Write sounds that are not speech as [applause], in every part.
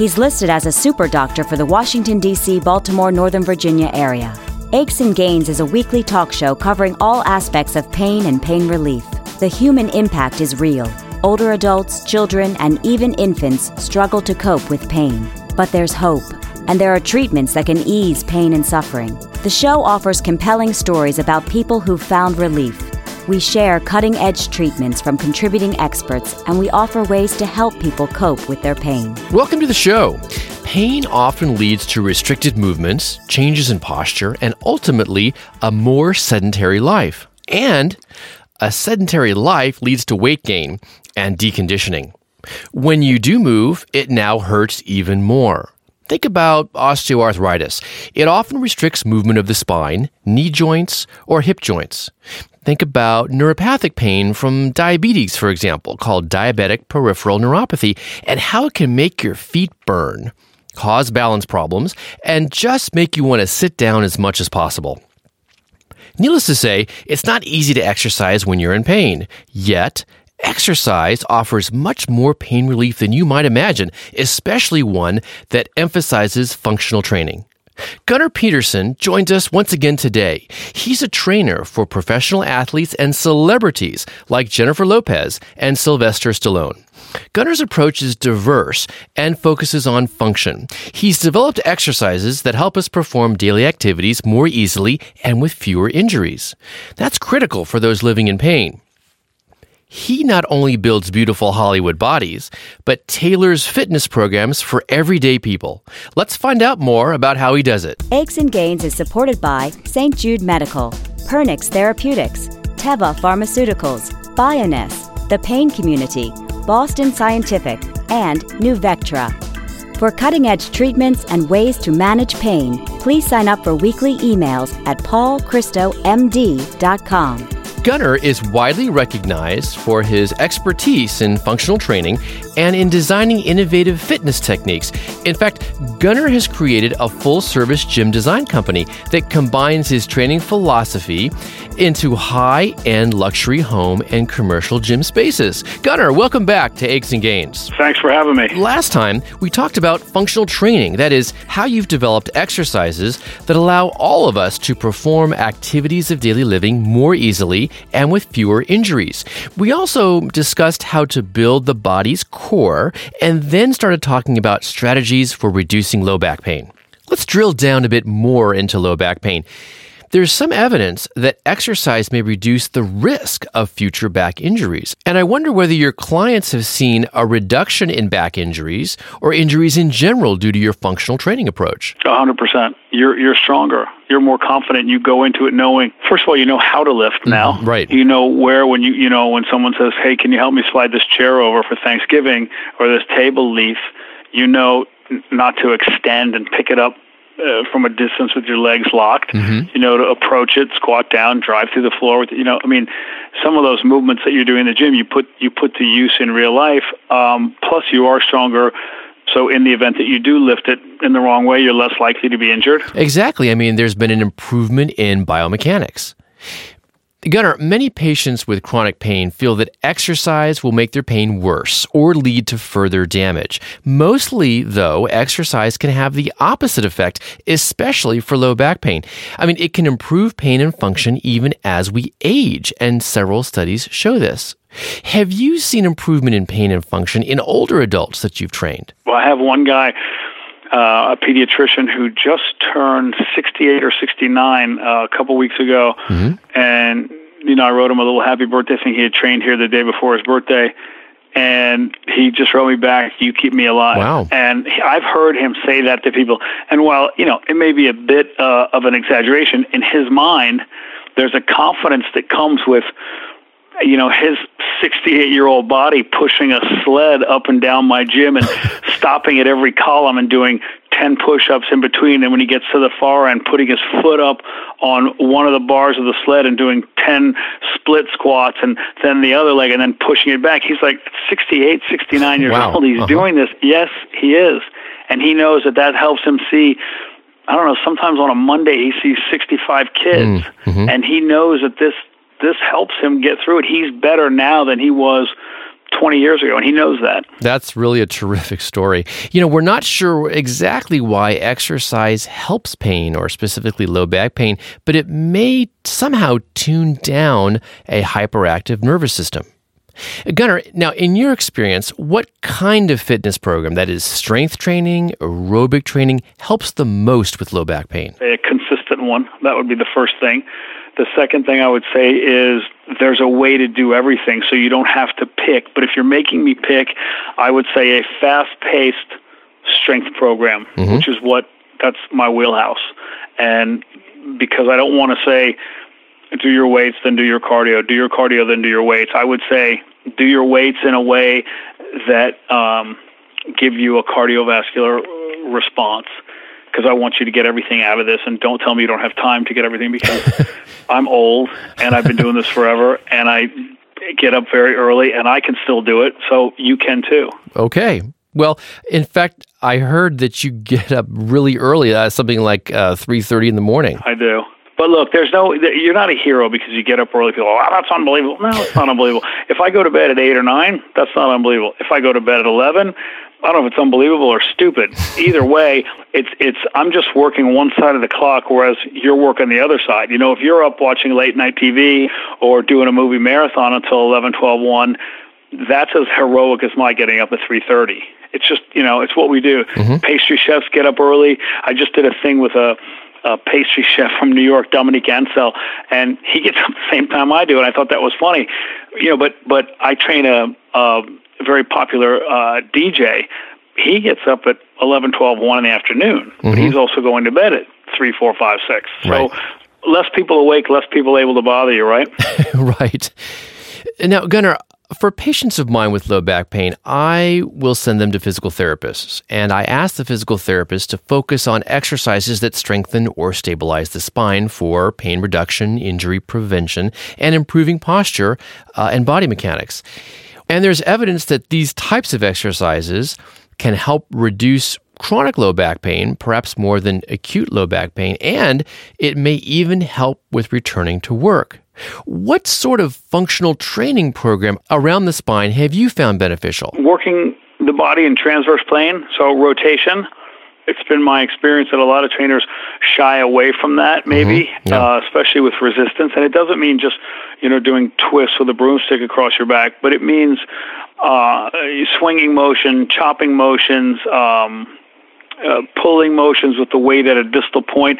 He's listed as a super doctor for the Washington, D.C., Baltimore, Northern Virginia area. Aches and Gains is a weekly talk show covering all aspects of pain and pain relief. The human impact is real. Older adults, children, and even infants struggle to cope with pain. But there's hope, and there are treatments that can ease pain and suffering. The show offers compelling stories about people who've found relief. We share cutting edge treatments from contributing experts, and we offer ways to help people cope with their pain. Welcome to the show. Pain often leads to restricted movements, changes in posture, and ultimately a more sedentary life. And a sedentary life leads to weight gain and deconditioning. When you do move, it now hurts even more. Think about osteoarthritis. It often restricts movement of the spine, knee joints, or hip joints. Think about neuropathic pain from diabetes, for example, called diabetic peripheral neuropathy, and how it can make your feet burn cause balance problems, and just make you want to sit down as much as possible. Needless to say, it's not easy to exercise when you're in pain. Yet, exercise offers much more pain relief than you might imagine, especially one that emphasizes functional training. Gunnar Peterson joins us once again today. He's a trainer for professional athletes and celebrities like Jennifer Lopez and Sylvester Stallone. Gunnar's approach is diverse and focuses on function. He's developed exercises that help us perform daily activities more easily and with fewer injuries. That's critical for those living in pain. He not only builds beautiful Hollywood bodies, but tailors fitness programs for everyday people. Let's find out more about how he does it. Aches and Gains is supported by St. Jude Medical, Pernix Therapeutics, Teva Pharmaceuticals, Bioness, The Pain Community, Boston Scientific, and Nuvectra. For cutting edge treatments and ways to manage pain, please sign up for weekly emails at paulchristomd.com. Gunnar is widely recognized for his expertise in functional training and in designing innovative fitness techniques. In fact, Gunnar has created a full service gym design company that combines his training philosophy into high end luxury home and commercial gym spaces. Gunnar, welcome back to Aches and Gains. Thanks for having me. Last time, we talked about functional training that is, how you've developed exercises that allow all of us to perform activities of daily living more easily and with fewer injuries. We also discussed how to build the body's core and then started talking about strategies for reducing low back pain. Let's drill down a bit more into low back pain. There's some evidence that exercise may reduce the risk of future back injuries. And I wonder whether your clients have seen a reduction in back injuries or injuries in general due to your functional training approach. 100%. You're, you're stronger. You're more confident. You go into it knowing, first of all, you know how to lift now. Mm, right. You know where, when you, you know, when someone says, hey, can you help me slide this chair over for Thanksgiving or this table leaf, you know not to extend and pick it up uh, from a distance with your legs locked. Mm-hmm. You know, to approach it, squat down, drive through the floor with. You know, I mean, some of those movements that you're doing in the gym, you put you put to use in real life. Um, plus, you are stronger. So, in the event that you do lift it in the wrong way, you're less likely to be injured. Exactly. I mean, there's been an improvement in biomechanics. Gunnar, many patients with chronic pain feel that exercise will make their pain worse or lead to further damage. Mostly, though, exercise can have the opposite effect, especially for low back pain. I mean, it can improve pain and function even as we age, and several studies show this. Have you seen improvement in pain and function in older adults that you've trained? Well, I have one guy uh, a pediatrician who just turned 68 or 69 uh, a couple weeks ago, mm-hmm. and you know I wrote him a little happy birthday thing. He had trained here the day before his birthday, and he just wrote me back, "You keep me alive." Wow! And I've heard him say that to people. And while you know it may be a bit uh, of an exaggeration in his mind, there's a confidence that comes with you know his 68 year old body pushing a sled up and down my gym and [laughs] stopping at every column and doing 10 push-ups in between and when he gets to the far end putting his foot up on one of the bars of the sled and doing 10 split squats and then the other leg and then pushing it back he's like 68 69 years wow. old he's uh-huh. doing this yes he is and he knows that that helps him see I don't know sometimes on a Monday he sees 65 kids mm-hmm. and he knows that this this helps him get through it he's better now than he was 20 years ago, and he knows that. That's really a terrific story. You know, we're not sure exactly why exercise helps pain or specifically low back pain, but it may somehow tune down a hyperactive nervous system. Gunnar, now in your experience, what kind of fitness program, that is strength training, aerobic training, helps the most with low back pain? A consistent one. That would be the first thing. The second thing I would say is there's a way to do everything so you don't have to pick. But if you're making me pick, I would say a fast paced strength program, mm-hmm. which is what that's my wheelhouse. And because I don't want to say, do your weights, then do your cardio, do your cardio, then do your weights, I would say, do your weights in a way that um, give you a cardiovascular response because I want you to get everything out of this and don't tell me you don't have time to get everything because [laughs] I'm old and I've been doing this forever and I get up very early and I can still do it so you can too. Okay. Well, in fact, I heard that you get up really early, uh, something like uh, 3:30 in the morning. I do. But look, there's no you're not a hero because you get up early. People, oh, that's unbelievable. No, it's not unbelievable. If I go to bed at eight or nine, that's not unbelievable. If I go to bed at eleven, I don't know if it's unbelievable or stupid. Either way, it's it's I'm just working one side of the clock, whereas you're working the other side. You know, if you're up watching late night TV or doing a movie marathon until eleven, twelve, one, that's as heroic as my getting up at three thirty. It's just you know, it's what we do. Mm-hmm. Pastry chefs get up early. I just did a thing with a a pastry chef from New York, Dominique Ansel, and he gets up the same time I do, and I thought that was funny, you know. But but I train a, a very popular uh, DJ, he gets up at 11, 12, 1 in the afternoon. Mm-hmm. But he's also going to bed at 3, 4, 5, 6. Right. So less people awake, less people able to bother you, right? [laughs] right. Now, Gunnar, for patients of mine with low back pain, I will send them to physical therapists, and I ask the physical therapist to focus on exercises that strengthen or stabilize the spine for pain reduction, injury prevention, and improving posture uh, and body mechanics. And there's evidence that these types of exercises can help reduce chronic low back pain, perhaps more than acute low back pain, and it may even help with returning to work. What sort of functional training program around the spine have you found beneficial? Working the body in transverse plane, so rotation. It's been my experience that a lot of trainers shy away from that, maybe, mm-hmm. yeah. uh, especially with resistance. And it doesn't mean just you know, doing twists with a broomstick across your back, but it means uh, swinging motion, chopping motions, um, uh, pulling motions with the weight at a distal point.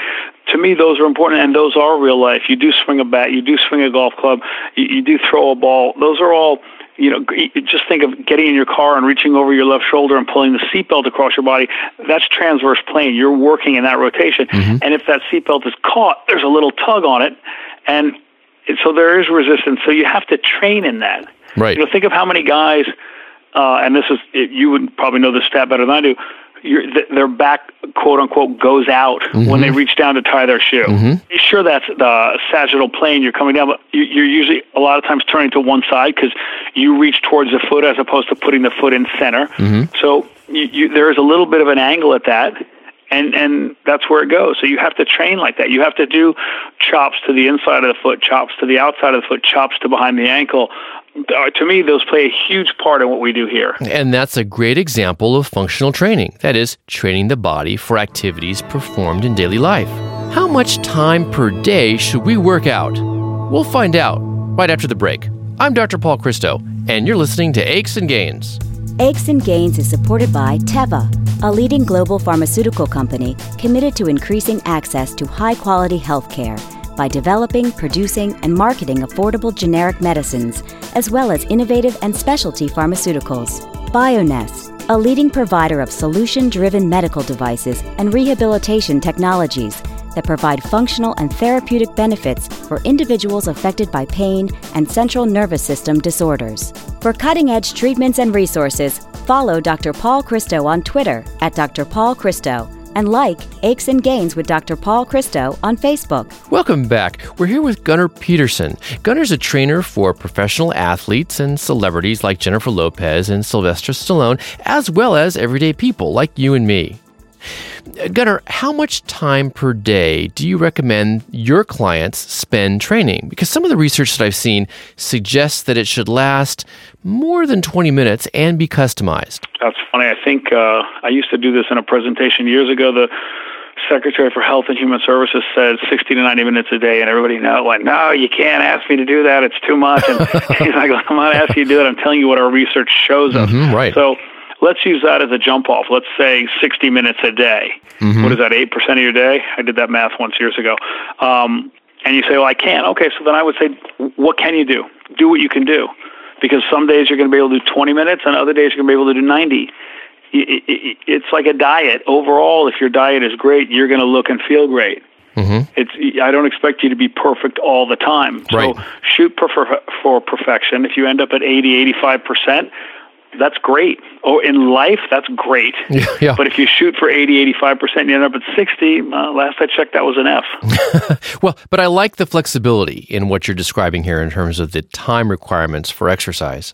To me, those are important, and those are real life. You do swing a bat, you do swing a golf club, you, you do throw a ball. Those are all you know, just think of getting in your car and reaching over your left shoulder and pulling the seatbelt across your body. That's transverse plane. You're working in that rotation. Mm-hmm. And if that seatbelt is caught, there's a little tug on it, and so there is resistance. So you have to train in that. Right. You know, think of how many guys, uh, and this is you would probably know this stat better than I do. Their back, quote unquote, goes out mm-hmm. when they reach down to tie their shoe. Mm-hmm. Sure, that's the sagittal plane. You're coming down, but you're usually a lot of times turning to one side because you reach towards the foot as opposed to putting the foot in center. Mm-hmm. So you, you, there is a little bit of an angle at that and and that's where it goes. So you have to train like that. You have to do chops to the inside of the foot, chops to the outside of the foot, chops to behind the ankle. Uh, to me, those play a huge part in what we do here. And that's a great example of functional training. That is, training the body for activities performed in daily life. How much time per day should we work out? We'll find out right after the break. I'm Dr. Paul Christo, and you're listening to Aches and Gains. Aches and Gains is supported by Teva, a leading global pharmaceutical company committed to increasing access to high quality health care by developing, producing, and marketing affordable generic medicines, as well as innovative and specialty pharmaceuticals. Bioness, a leading provider of solution driven medical devices and rehabilitation technologies that provide functional and therapeutic benefits for individuals affected by pain and central nervous system disorders. For cutting edge treatments and resources, follow Dr. Paul Christo on Twitter at Dr. Paul Christo. And like Aches and Gains with Dr. Paul Christo on Facebook. Welcome back. We're here with Gunnar Peterson. Gunnar's a trainer for professional athletes and celebrities like Jennifer Lopez and Sylvester Stallone, as well as everyday people like you and me. Gunnar, how much time per day do you recommend your clients spend training? Because some of the research that I've seen suggests that it should last more than 20 minutes and be customized. That's funny. I think uh, I used to do this in a presentation years ago. The Secretary for Health and Human Services said 60 to 90 minutes a day, and everybody know, went, no, you can't ask me to do that. It's too much. And [laughs] he's like, I'm not asking you to do that. I'm telling you what our research shows us. Mm-hmm, right. So let's use that as a jump off. Let's say 60 minutes a day. Mm-hmm. What is that, 8% of your day? I did that math once years ago. Um, and you say, well, I can't. Okay, so then I would say, what can you do? Do what you can do. Because some days you're going to be able to do 20 minutes, and other days you're going to be able to do 90. It's like a diet. Overall, if your diet is great, you're going to look and feel great. Mm-hmm. It's I don't expect you to be perfect all the time. So right. shoot for, for perfection. If you end up at 80, 85 percent, that's great. Or in life, that's great. [laughs] Yeah, yeah. But if you shoot for 80, 85%, and you end up at 60, uh, last I checked, that was an F. [laughs] well, but I like the flexibility in what you're describing here in terms of the time requirements for exercise.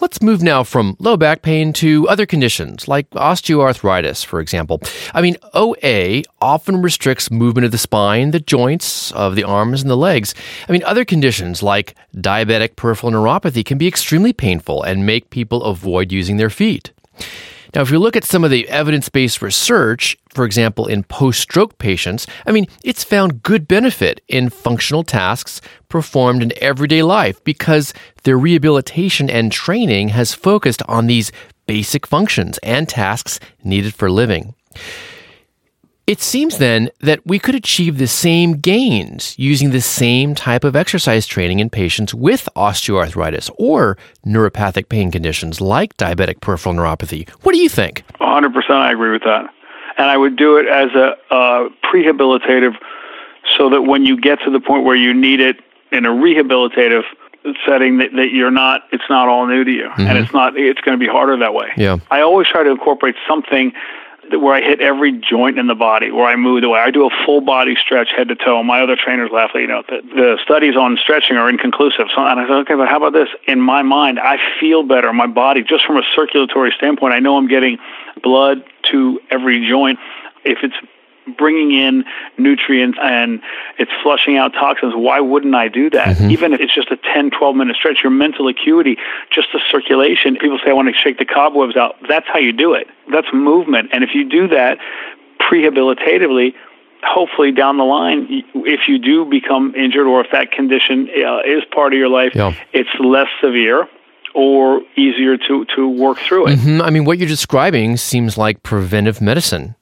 Let's move now from low back pain to other conditions like osteoarthritis, for example. I mean, OA often restricts movement of the spine, the joints of the arms and the legs. I mean, other conditions like diabetic peripheral neuropathy can be extremely painful and make people avoid using their feet. Now, if you look at some of the evidence based research, for example, in post stroke patients, I mean, it's found good benefit in functional tasks performed in everyday life because their rehabilitation and training has focused on these basic functions and tasks needed for living. It seems then that we could achieve the same gains using the same type of exercise training in patients with osteoarthritis or neuropathic pain conditions like diabetic peripheral neuropathy. What do you think? 100% I agree with that. And I would do it as a uh, prehabilitative so that when you get to the point where you need it in a rehabilitative setting that, that you're not it's not all new to you mm-hmm. and it's not it's going to be harder that way yeah i always try to incorporate something where I hit every joint in the body, where I move the way I do a full body stretch head to toe. My other trainers laugh you know the, the studies on stretching are inconclusive. So and I said, okay, but how about this? In my mind, I feel better. My body, just from a circulatory standpoint, I know I'm getting blood to every joint. If it's bringing in nutrients and it's flushing out toxins. Why wouldn't I do that? Mm-hmm. Even if it's just a 10, 12 minute stretch, your mental acuity, just the circulation. People say, I want to shake the cobwebs out. That's how you do it. That's movement. And if you do that prehabilitatively, hopefully down the line, if you do become injured or if that condition uh, is part of your life, yeah. it's less severe or easier to, to work through it. Mm-hmm. I mean, what you're describing seems like preventive medicine.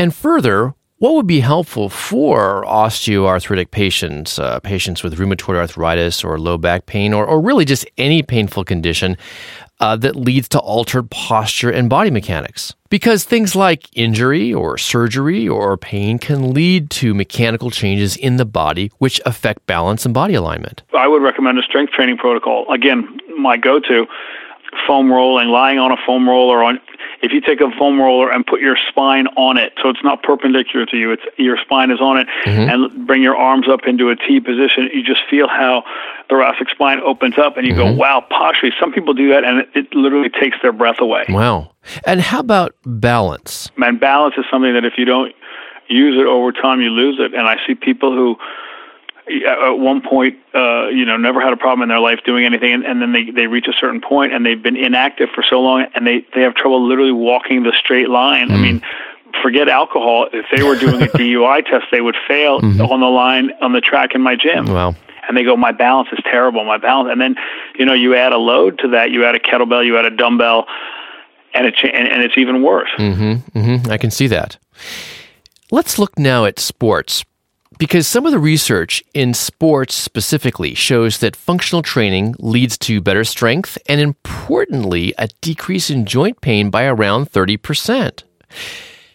And further, what would be helpful for osteoarthritic patients, uh, patients with rheumatoid arthritis or low back pain, or, or really just any painful condition uh, that leads to altered posture and body mechanics? Because things like injury or surgery or pain can lead to mechanical changes in the body which affect balance and body alignment. I would recommend a strength training protocol. Again, my go to foam rolling, lying on a foam roller on if you take a foam roller and put your spine on it, so it's not perpendicular to you, it's your spine is on it, mm-hmm. and bring your arms up into a T position, you just feel how thoracic spine opens up, and you mm-hmm. go, "Wow, posture." Some people do that, and it, it literally takes their breath away. Wow. And how about balance? Man, balance is something that if you don't use it over time, you lose it. And I see people who at one point, uh, you know, never had a problem in their life doing anything, and, and then they they reach a certain point and they've been inactive for so long, and they they have trouble literally walking the straight line. Mm. I mean, forget alcohol. If they were doing a [laughs] DUI test, they would fail mm-hmm. on the line on the track in my gym. Wow. And they go, my balance is terrible. My balance, and then you know, you add a load to that. You add a kettlebell, you add a dumbbell, and it and, and it's even worse. Mm-hmm. Mm-hmm. I can see that. Let's look now at sports because some of the research in sports specifically shows that functional training leads to better strength and, importantly, a decrease in joint pain by around 30%.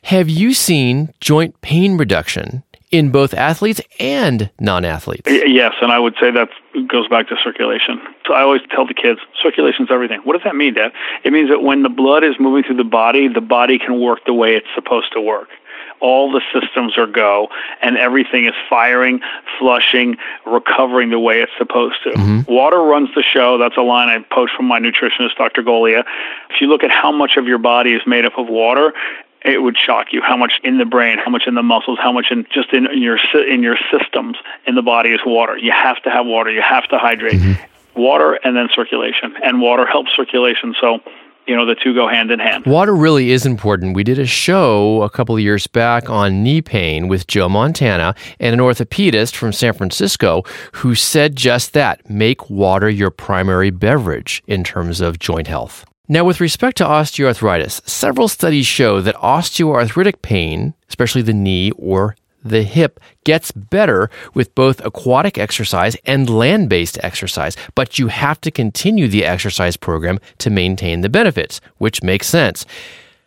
Have you seen joint pain reduction in both athletes and non athletes. Yes, and I would say that goes back to circulation. So I always tell the kids, circulation is everything. What does that mean, Dad? It means that when the blood is moving through the body, the body can work the way it's supposed to work all the systems are go and everything is firing, flushing, recovering the way it's supposed to. Mm-hmm. Water runs the show. That's a line I post from my nutritionist, Dr. Golia. If you look at how much of your body is made up of water, it would shock you how much in the brain, how much in the muscles, how much in just in, in your in your systems in the body is water. You have to have water. You have to hydrate. Mm-hmm. Water and then circulation, and water helps circulation. So you know the two go hand in hand. Water really is important. We did a show a couple of years back on knee pain with Joe Montana and an orthopedist from San Francisco who said just that: make water your primary beverage in terms of joint health. Now, with respect to osteoarthritis, several studies show that osteoarthritic pain, especially the knee or the hip gets better with both aquatic exercise and land based exercise, but you have to continue the exercise program to maintain the benefits, which makes sense.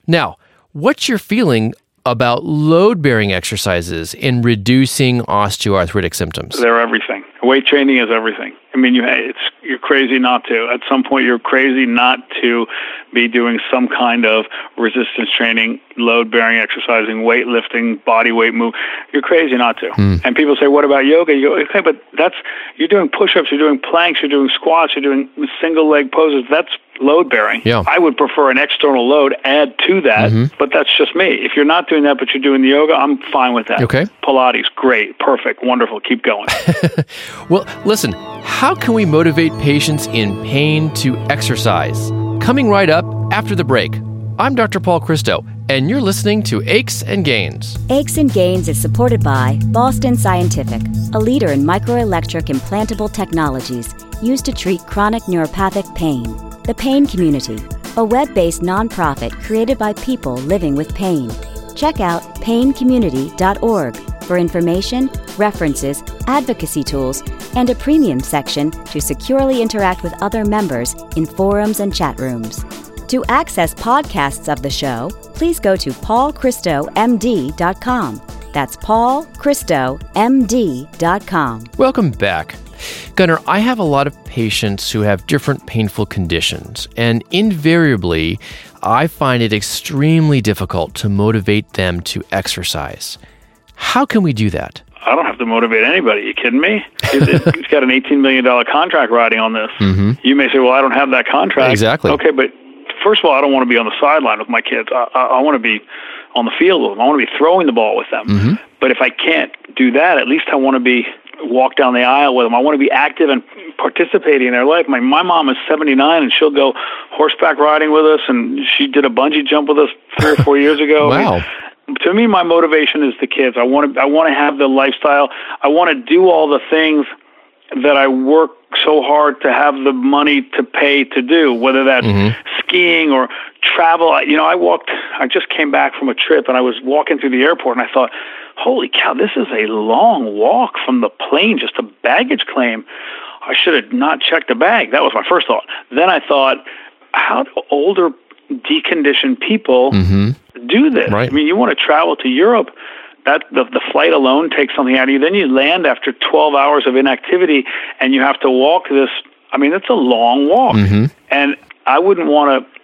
Now, what's your feeling about load bearing exercises in reducing osteoarthritic symptoms? They're everything. Weight training is everything. I mean, you it's you're crazy not to. At some point, you're crazy not to be doing some kind of resistance training, load bearing exercising, weightlifting, body weight move. You're crazy not to. Mm. And people say, "What about yoga?" You go, "Okay, but that's you're doing push-ups, you're doing planks, you're doing squats, you're doing single leg poses. That's load bearing. Yeah. I would prefer an external load add to that, mm-hmm. but that's just me. If you're not doing that but you're doing the yoga, I'm fine with that. Okay. Pilates, great, perfect, wonderful. Keep going. [laughs] well, listen, how can we motivate patients in pain to exercise? Coming right up after the break. I'm Dr. Paul Christo, and you're listening to Aches and Gains. Aches and Gains is supported by Boston Scientific, a leader in microelectric implantable technologies used to treat chronic neuropathic pain. The Pain Community, a web based nonprofit created by people living with pain. Check out paincommunity.org for information, references, advocacy tools, and a premium section to securely interact with other members in forums and chat rooms. To access podcasts of the show, please go to paulchristomd.com. That's paulchristomd.com. Welcome back. Gunnar, I have a lot of patients who have different painful conditions, and invariably, I find it extremely difficult to motivate them to exercise. How can we do that? I don't have to motivate anybody. Are you kidding me? He's [laughs] got an $18 million contract riding on this. Mm-hmm. You may say, well, I don't have that contract. Exactly. Okay, but first of all, I don't want to be on the sideline with my kids. I, I, I want to be on the field with them. I want to be throwing the ball with them. Mm-hmm. But if I can't do that, at least I want to be walk down the aisle with them. I want to be active and participating in their life. My my mom is 79 and she'll go horseback riding with us and she did a bungee jump with us 3 or 4 [laughs] years ago. wow. to me my motivation is the kids. I want to I want to have the lifestyle. I want to do all the things that I work so hard to have the money to pay to do, whether that's mm-hmm. skiing or travel. You know, I walked, I just came back from a trip and I was walking through the airport and I thought, holy cow, this is a long walk from the plane, just a baggage claim. I should have not checked the bag. That was my first thought. Then I thought, how do older deconditioned people mm-hmm. do this? Right. I mean, you want to travel to Europe that the, the flight alone takes something out of you. Then you land after 12 hours of inactivity and you have to walk this. I mean, it's a long walk. Mm-hmm. And I wouldn't want to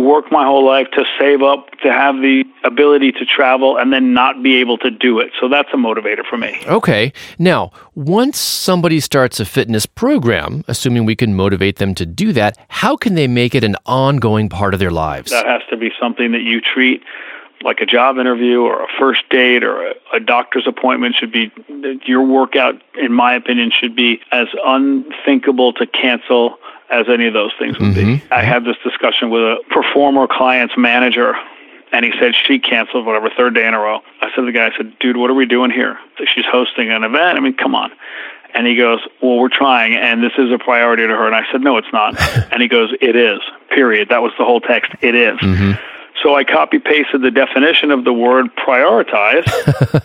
work my whole life to save up to have the ability to travel and then not be able to do it. So that's a motivator for me. Okay. Now, once somebody starts a fitness program, assuming we can motivate them to do that, how can they make it an ongoing part of their lives? That has to be something that you treat like a job interview or a first date or a, a, doctor's appointment should be your workout in my opinion should be as unthinkable to cancel as any of those things would mm-hmm. be i had this discussion with a performer client's manager and he said she canceled whatever third day in a row i said to the guy i said dude what are we doing here she's hosting an event i mean come on and he goes, Well, we're trying, and this is a priority to her. And I said, No, it's not. [laughs] and he goes, It is, period. That was the whole text. It is. Mm-hmm. So I copy pasted the definition of the word prioritize,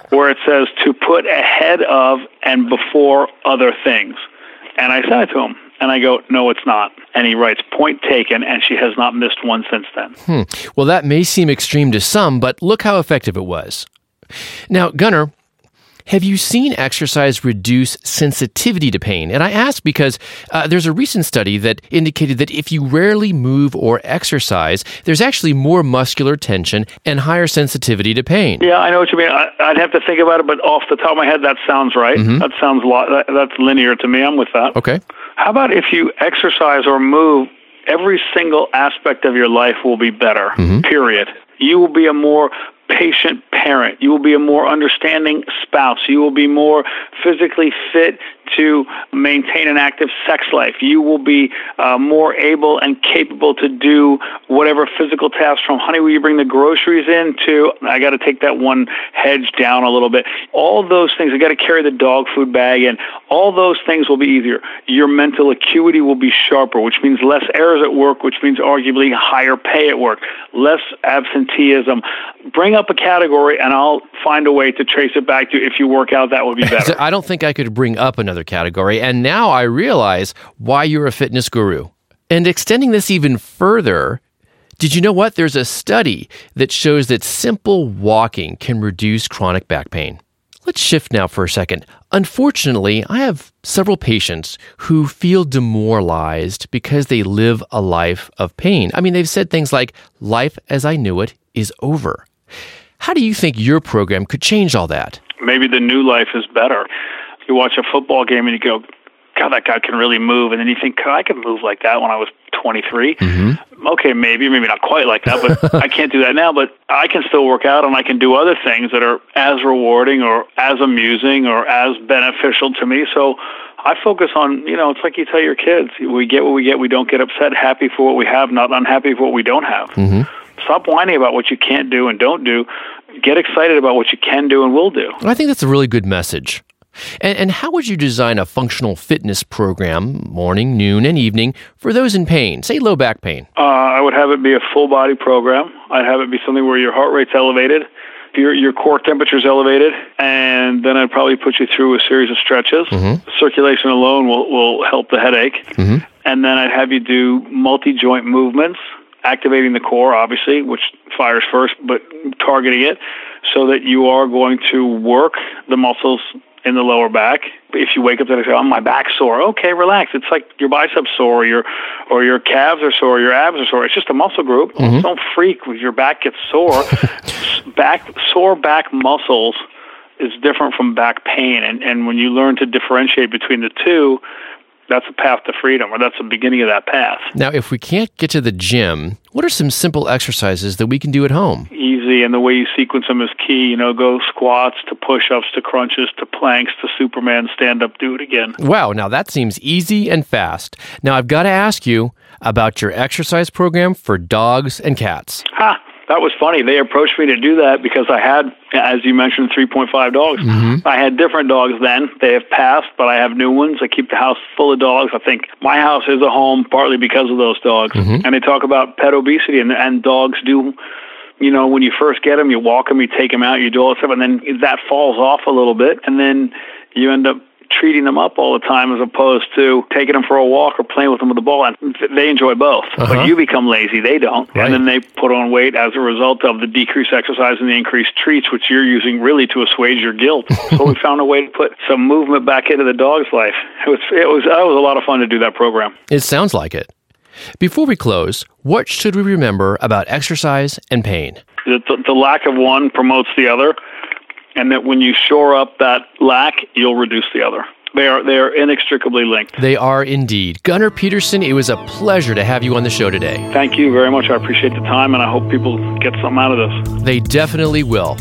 [laughs] where it says to put ahead of and before other things. And I sent it to him. And I go, no, it's not. And he writes, point taken, and she has not missed one since then. Hmm. Well, that may seem extreme to some, but look how effective it was. Now, Gunnar, Have you seen exercise reduce sensitivity to pain? And I ask because uh, there's a recent study that indicated that if you rarely move or exercise, there's actually more muscular tension and higher sensitivity to pain. Yeah, I know what you mean. I, would have to think about it, but off the top of my head, that sounds right. Mm-hmm. That sounds lo- that, that's linear to me. I'm with that. Okay. How about if you exercise or move, every single aspect of your life will be better, mm-hmm. period. You will be a more patient parent. You will be a more understanding spouse. You will be more physically fit to maintain an active sex life. You will be uh, more able and capable to do whatever physical tasks from, honey, will you bring the groceries in to, I got to take that one hedge down a little bit. All those things, I got to carry the dog food bag in. All those things will be easier. Your mental acuity will be sharper, which means less errors at work, which means arguably higher pay at work, less absenteeism. Bring up a category and I'll find a way to trace it back to if you work out, that would be [laughs] better. I don't think I could bring up another another category, and now I realize why you're a fitness guru. And extending this even further, did you know what? There's a study that shows that simple walking can reduce chronic back pain. Let's shift now for a second. Unfortunately, I have several patients who feel demoralized because they live a life of pain. I mean, they've said things like, life as I knew it is over. How do you think your program could change all that? Maybe the new life is better you watch a football game and you go, God, that guy can really move. And then you think, God, I could move like that when I was 23. Mm-hmm. Okay, maybe, maybe not quite like that, but [laughs] I can't do that now. But I can still work out and I can do other things that are as rewarding or as amusing or as beneficial to me. So I focus on, you know, it's like you tell your kids, we get what we get, we don't get upset, happy for what we have, not unhappy for what we don't have. Mm-hmm. Stop whining about what you can't do and don't do. Get excited about what you can do and will do. I think that's a really good message. And, and, how would you design a functional fitness program, morning, noon, and evening, for those in pain, say low back pain? Uh, I would have it be a full body program. I'd have it be something where your heart rate's elevated, your, your core temperature's elevated, and then I'd probably put you through a series of stretches. Mm-hmm. Circulation alone will, will help the headache. Mm-hmm. And then I'd have you do multi joint movements, activating the core, obviously, which fires first, but targeting it so that you are going to work the muscles in the lower back. If you wake up and say, "Oh, my back's sore," okay, relax. It's like your biceps sore, or your or your calves are sore, or your abs are sore. It's just a muscle group. Mm-hmm. Don't freak when your back gets sore. [laughs] back sore back muscles is different from back pain, and and when you learn to differentiate between the two, that's a path to freedom, or that's the beginning of that path. Now, if we can't get to the gym, what are some simple exercises that we can do at home? Easy, and the way you sequence them is key. You know, go squats to push ups to crunches to planks to Superman stand up, do it again. Wow, now that seems easy and fast. Now, I've got to ask you about your exercise program for dogs and cats. Ha! That was funny. They approached me to do that because I had, as you mentioned, 3.5 dogs. Mm-hmm. I had different dogs then. They have passed, but I have new ones. I keep the house full of dogs. I think my house is a home partly because of those dogs. Mm-hmm. And they talk about pet obesity, and, and dogs do you know, when you first get them, you walk them, you take them out, you do all this stuff, and then that falls off a little bit, and then you end up treating them up all the time as opposed to taking them for a walk or playing with them with the ball. And they enjoy both. Uh-huh. But you become lazy, they don't. Right. And then they put on weight as a result of the decreased exercise and the increased treats, which you're using really to assuage your guilt. [laughs] so we found a way to put some movement back into the dog's life. It was, it was, that was a lot of fun to do that program. It sounds like it. Before we close, what should we remember about exercise and pain? The, the lack of one promotes the other and that when you shore up that lack, you'll reduce the other. They are they are inextricably linked. They are indeed. Gunnar Peterson, it was a pleasure to have you on the show today. Thank you very much. I appreciate the time and I hope people get something out of this. They definitely will.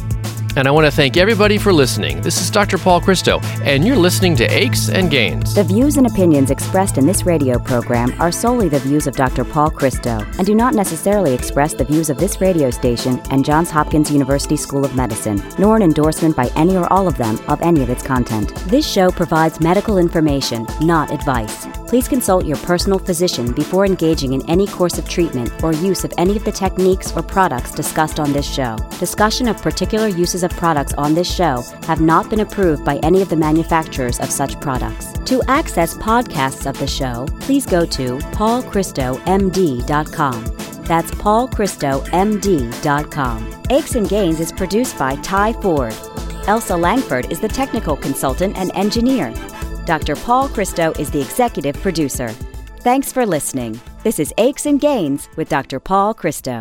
And I want to thank everybody for listening. This is Dr. Paul Christo, and you're listening to Aches and Gains. The views and opinions expressed in this radio program are solely the views of Dr. Paul Christo and do not necessarily express the views of this radio station and Johns Hopkins University School of Medicine, nor an endorsement by any or all of them of any of its content. This show provides medical information, not advice. Please consult your personal physician before engaging in any course of treatment or use of any of the techniques or products discussed on this show. Discussion of particular uses of products on this show have not been approved by any of the manufacturers of such products. To access podcasts of the show, please go to paulchristomd.com. That's paulchristomd.com. Aches and Gains is produced by Ty Ford. Elsa Langford is the technical consultant and engineer. Dr. Paul Christo is the executive producer. Thanks for listening. This is Aches and Gains with Dr. Paul Christo.